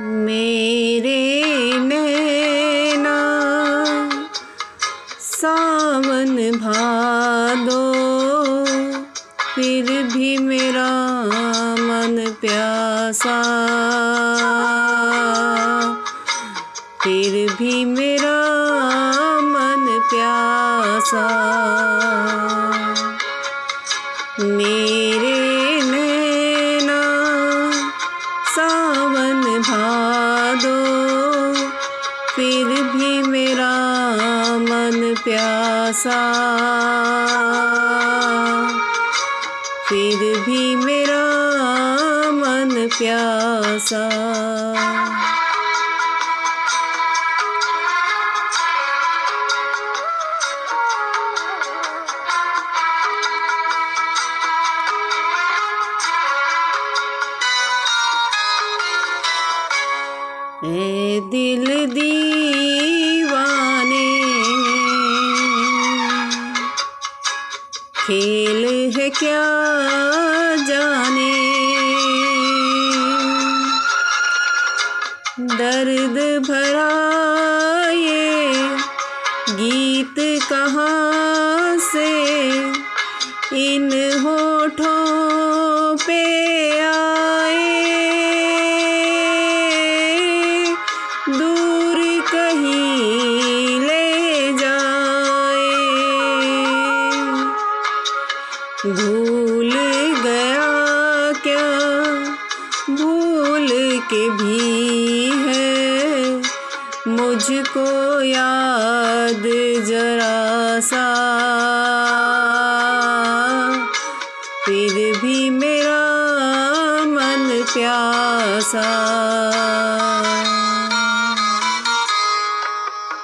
मेरे नैना, सावन भादो, फिर भी मेरा मन प्यासा। फिर भी मेरा मन प्यासा। मेरे भादो फिर भी मेरा मन प्यासा। फिर भी मेरा मन प्यासा। ए दिल दीवाने, खेल है क्या जाने? दर्द भरा ये गीत कहाँ से? इन होठों भूल गया क्या? भूल के भी है। मुझको याद जरा सा। फिर भी मेरा मन प्यासा।